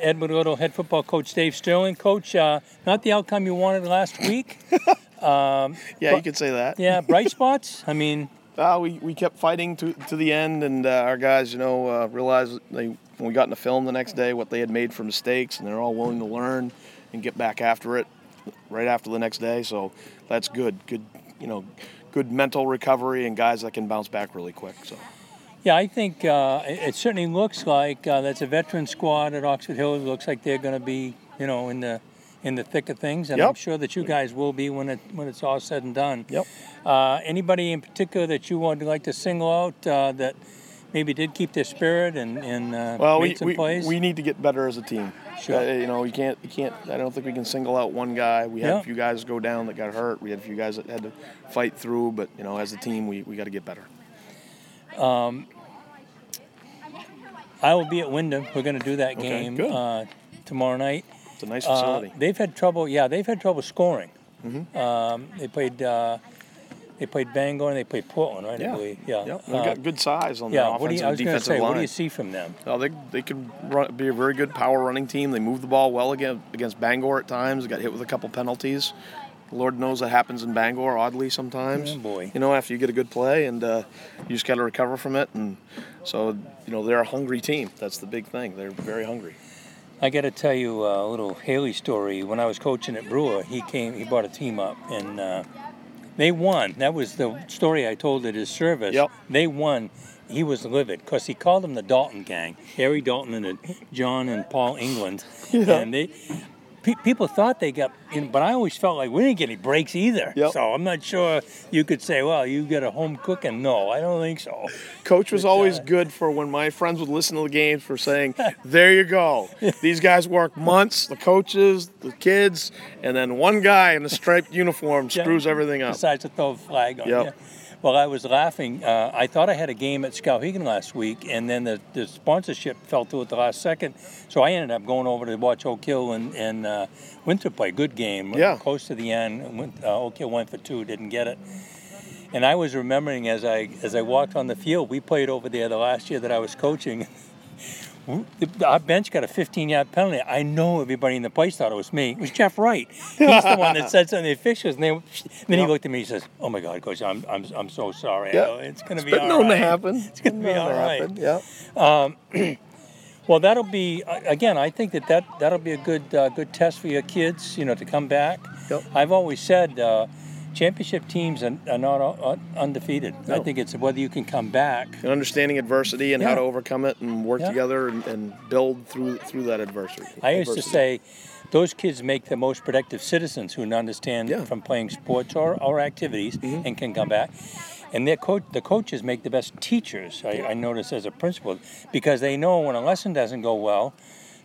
Edward Little head football coach Dave Sterling. Coach, uh, not the outcome you wanted last week. um, yeah, you could say that. Yeah, bright spots. I mean, uh, we, we kept fighting to, to the end, and uh, our guys, you know, uh, realized they, when we got in the film the next day what they had made for mistakes, and they're all willing to learn and get back after it right after the next day. So that's good. Good, you know, good mental recovery and guys that can bounce back really quick. So. Yeah, I think uh, it certainly looks like uh, that's a veteran squad at Oxford Hill. It looks like they're going to be, you know, in the in the thick of things, and yep. I'm sure that you guys will be when it when it's all said and done. Yep. Uh, anybody in particular that you would like to single out uh, that maybe did keep their spirit and, and uh, well, we, we, plays? we need to get better as a team. Sure. Uh, you know, you can't you can't. I don't think we can single out one guy. We had Yeah. a few guys go down that got hurt. We had a few guys that had to fight through. But you know, as a team, we, we got to get better. I will be at Wyndham. We're going to do that game good. uh, tomorrow night. It's a nice Uh, facility. they've had trouble. Yeah, they've had trouble scoring. Mm-hmm. Um, they played. Uh, they played Bangor and they played Portland, right? I yeah. believe. Yeah. Yep. They've Uh, got good size on yeah. do offensive you, I was and defensive say, line. what do you see from them? Oh, they they could run, be a very good power running team. They move the ball well against against Bangor at times. Got hit with a couple penalties. Lord knows that happens in Bangor oddly sometimes. Oh, boy. You know, after you get a good play and uh, you just got to recover from it. And so, you know, they're a hungry team. That's the big thing. They're very hungry. I got to tell you a little Haley story. When I was coaching at Brewer, he came, he brought a team up, and uh, they won. That was the story I told at his service. Yep. They won. He was livid because he called them the Dalton Gang, Harry Dalton and uh, John and Paul England, Yeah. and they. pe- People thought they got, but I always felt like we didn't get any breaks either. Yep. So I'm not sure you could say, well, you get a home cooking. No, I don't think so. Coach was always uh, good for when my friends would listen to the games for saying, "There you go. These guys work months. The coaches, the kids, and then one guy in a striped uniform Yeah. screws everything up." Decides to throw a flag on Yep. you. Well, I was laughing. Uh, I thought I had a game at Skowhegan last week, and then the, the sponsorship fell through at the last second. So I ended up going over to watch Oak Hill and, and uh, Winthrop play. Good game. Yeah. Close to the end. Went, uh, Hill went for two, didn't get it. And I was remembering as I as I walked on the field, we played over there the last year that I was coaching. Our bench got a 15 yard penalty. I know everybody in the place thought it was me. It was Jeff Wright. He's the one that said something to the officials. And they, then he looked at me and says, Oh my God, coach, I'm, I'm, I'm so sorry. Go, It's going to be all right. happen. It's going to be all to right. happen. Yeah. Well, that'll be again. I think that, that that'll be a good uh, good test for your kids. You know, to come back. Yep. I've always said uh, championship teams are, are not uh, undefeated. I think it's whether you can come back. and understanding adversity and how to overcome it and work Yeah. together and, and build through through that adversity. I used to say those kids make the most productive citizens who understand Yeah. Mm-hmm. from playing sports or, or activities and can come back. And their coach, the coaches make the best teachers. I, I notice as a principal because they know when a lesson doesn't go well,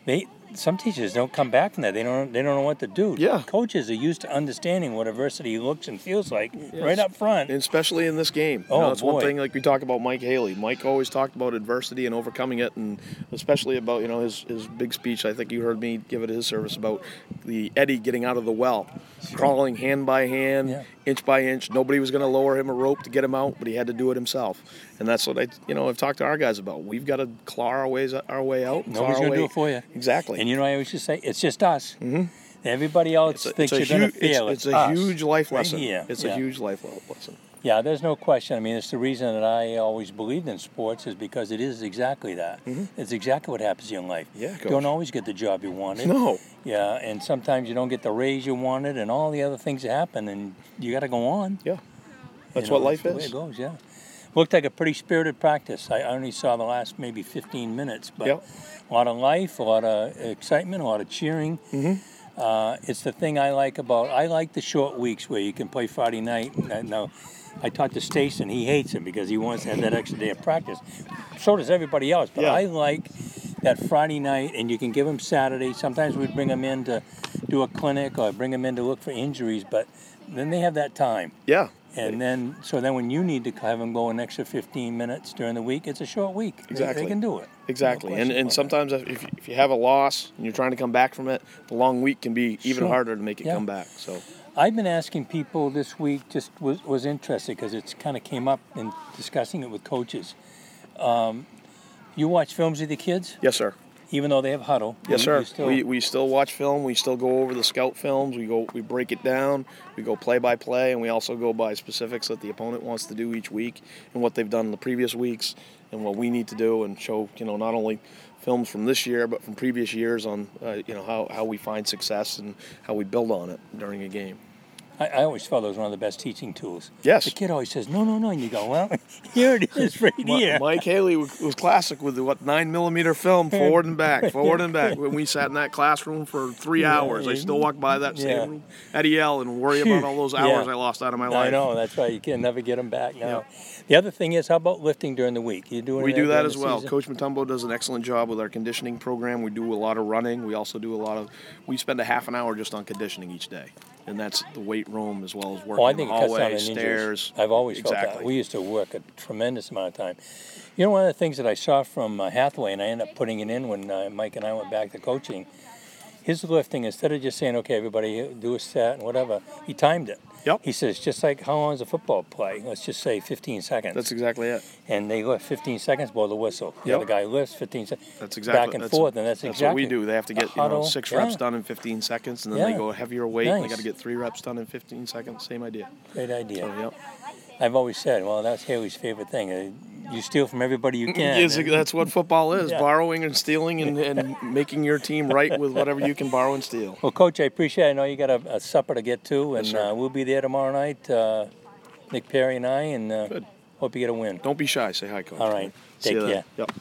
they some teachers don't come back from that. They don't they don't know what to do. Yeah. coaches are used to understanding what adversity looks and feels like right up front. And especially in this game. Oh, you know, it's boy. one thing like we talk about Mike Haley. Mike always talked about adversity and overcoming it, and especially about you know his his big speech. I think you heard me give it his service about the Eddie getting out of the well, crawling hand by hand, Yeah. inch by inch. Nobody was going to lower him a rope to get him out, but he had to do it himself. And that's what I you know I've talked to our guys about. We've got to claw our ways our way out. Nobody's gonna do it for you. Exactly. And you know, I always just say it's just us. Mm-hmm. Everybody else a, thinks it's a you're huge, to fail. it's, it's a us, huge life lesson. here. It's Yeah. a huge life lesson. Yeah, there's no question. I mean, it's the reason that I always believed in sports is because it is exactly that. It's exactly what happens in life. Mm-hmm. Yeah, you don't always get the job you wanted. No. Yeah, and sometimes you don't get the raise you wanted, and all the other things that happen, and you got to go on. Yeah. That's You know, what life is. the way it goes. Yeah. Looked like a pretty spirited practice. I only saw the last maybe 15 minutes, but Yep. a lot of life, a lot of excitement, a lot of cheering. Mm-hmm. Uh, it's the thing I like about. I like the short weeks where you can play Friday night. Uh, Now, I talked to Stason. He hates it because he wants to have that extra day of practice. So does everybody else. But Yeah. I like that Friday night, and you can give them Saturday. Sometimes we bring them in to do a clinic or bring them in to look for injuries, but then they have that time. Yeah. And then, so then when you need to have them go an extra 15 minutes during the week, it's a short week. Exactly. They, can do it. Exactly, No and and about sometimes if you, if you have a loss and you're trying to come back from it, the long week can be even Sure. harder to make it Yeah. come back. So. I've been asking people this week, just was, was interested because it's kind of came up in discussing it with coaches. Um, you watch films with the kids? yes, sir. Even though they have huddle. Yes, sir. still- we, we still watch film. We still go over the scout films. We go we break it down. We go play by play, and we also go by specifics that the opponent wants to do each week and what they've done in the previous weeks and what we need to do and show you know not only films from this year but from previous years on uh, you know how, how we find success and how we build on it during a game. I, I always felt it was one of the best teaching tools. Yes. The kid always says, no, no, no. And you go, well, here it is right here. Mike Haley was was classic with the what nine millimeter film forward and back, forward and back. When we sat in that classroom for three Yeah, hours, I still walk by that same yeah. room at EL and worry about all those hours Yeah. I lost out of my life. I know, that's right. You can never get them back now. The other thing is, how about lifting during the week? You doing We do that as well. season? Coach Matumbo does an excellent job with our conditioning program. We do a lot of running. We also do a lot of. We spend a half an hour just on conditioning each day, and that's the weight room as well as working Oh, I in think the it cuts down on hallway, stairs. I've always felt that. We used to work a tremendous amount of time. You know, one of the things that I saw from uh, Hathaway, and I ended up putting it in when uh, Mike and I went back to coaching, his lifting, instead of just saying, okay, everybody uh, do a set and whatever, he timed it. Yep. He says, just like how long is a football play? Let's just say 15 seconds. That's exactly it. and they lift 15 seconds, blow the whistle. The Yep. other guy lifts 15 seconds. That's exactly back and that's, forth, and that's, that's exactly what we do. They have to get you know six yeah, reps done in 15 seconds, and then they Yeah. go heavier weight. and They got to get three reps done in 15 seconds. Same idea. Great idea. So, yep. I've always said, well, that's Haley's favorite thing. Uh, You steal from everybody you can. Yes, and- that's what football is: Yeah. borrowing and stealing, and, and making your team right with whatever you can borrow and steal. Well, Coach, I appreciate it. I know you got a, a supper to get to, and Yes, uh, we'll be there tomorrow night, uh, Nick Perry and I, and uh, Good. hope you get a win. Don't be shy. Say hi, coach. All right. See Take you then. care. Yep.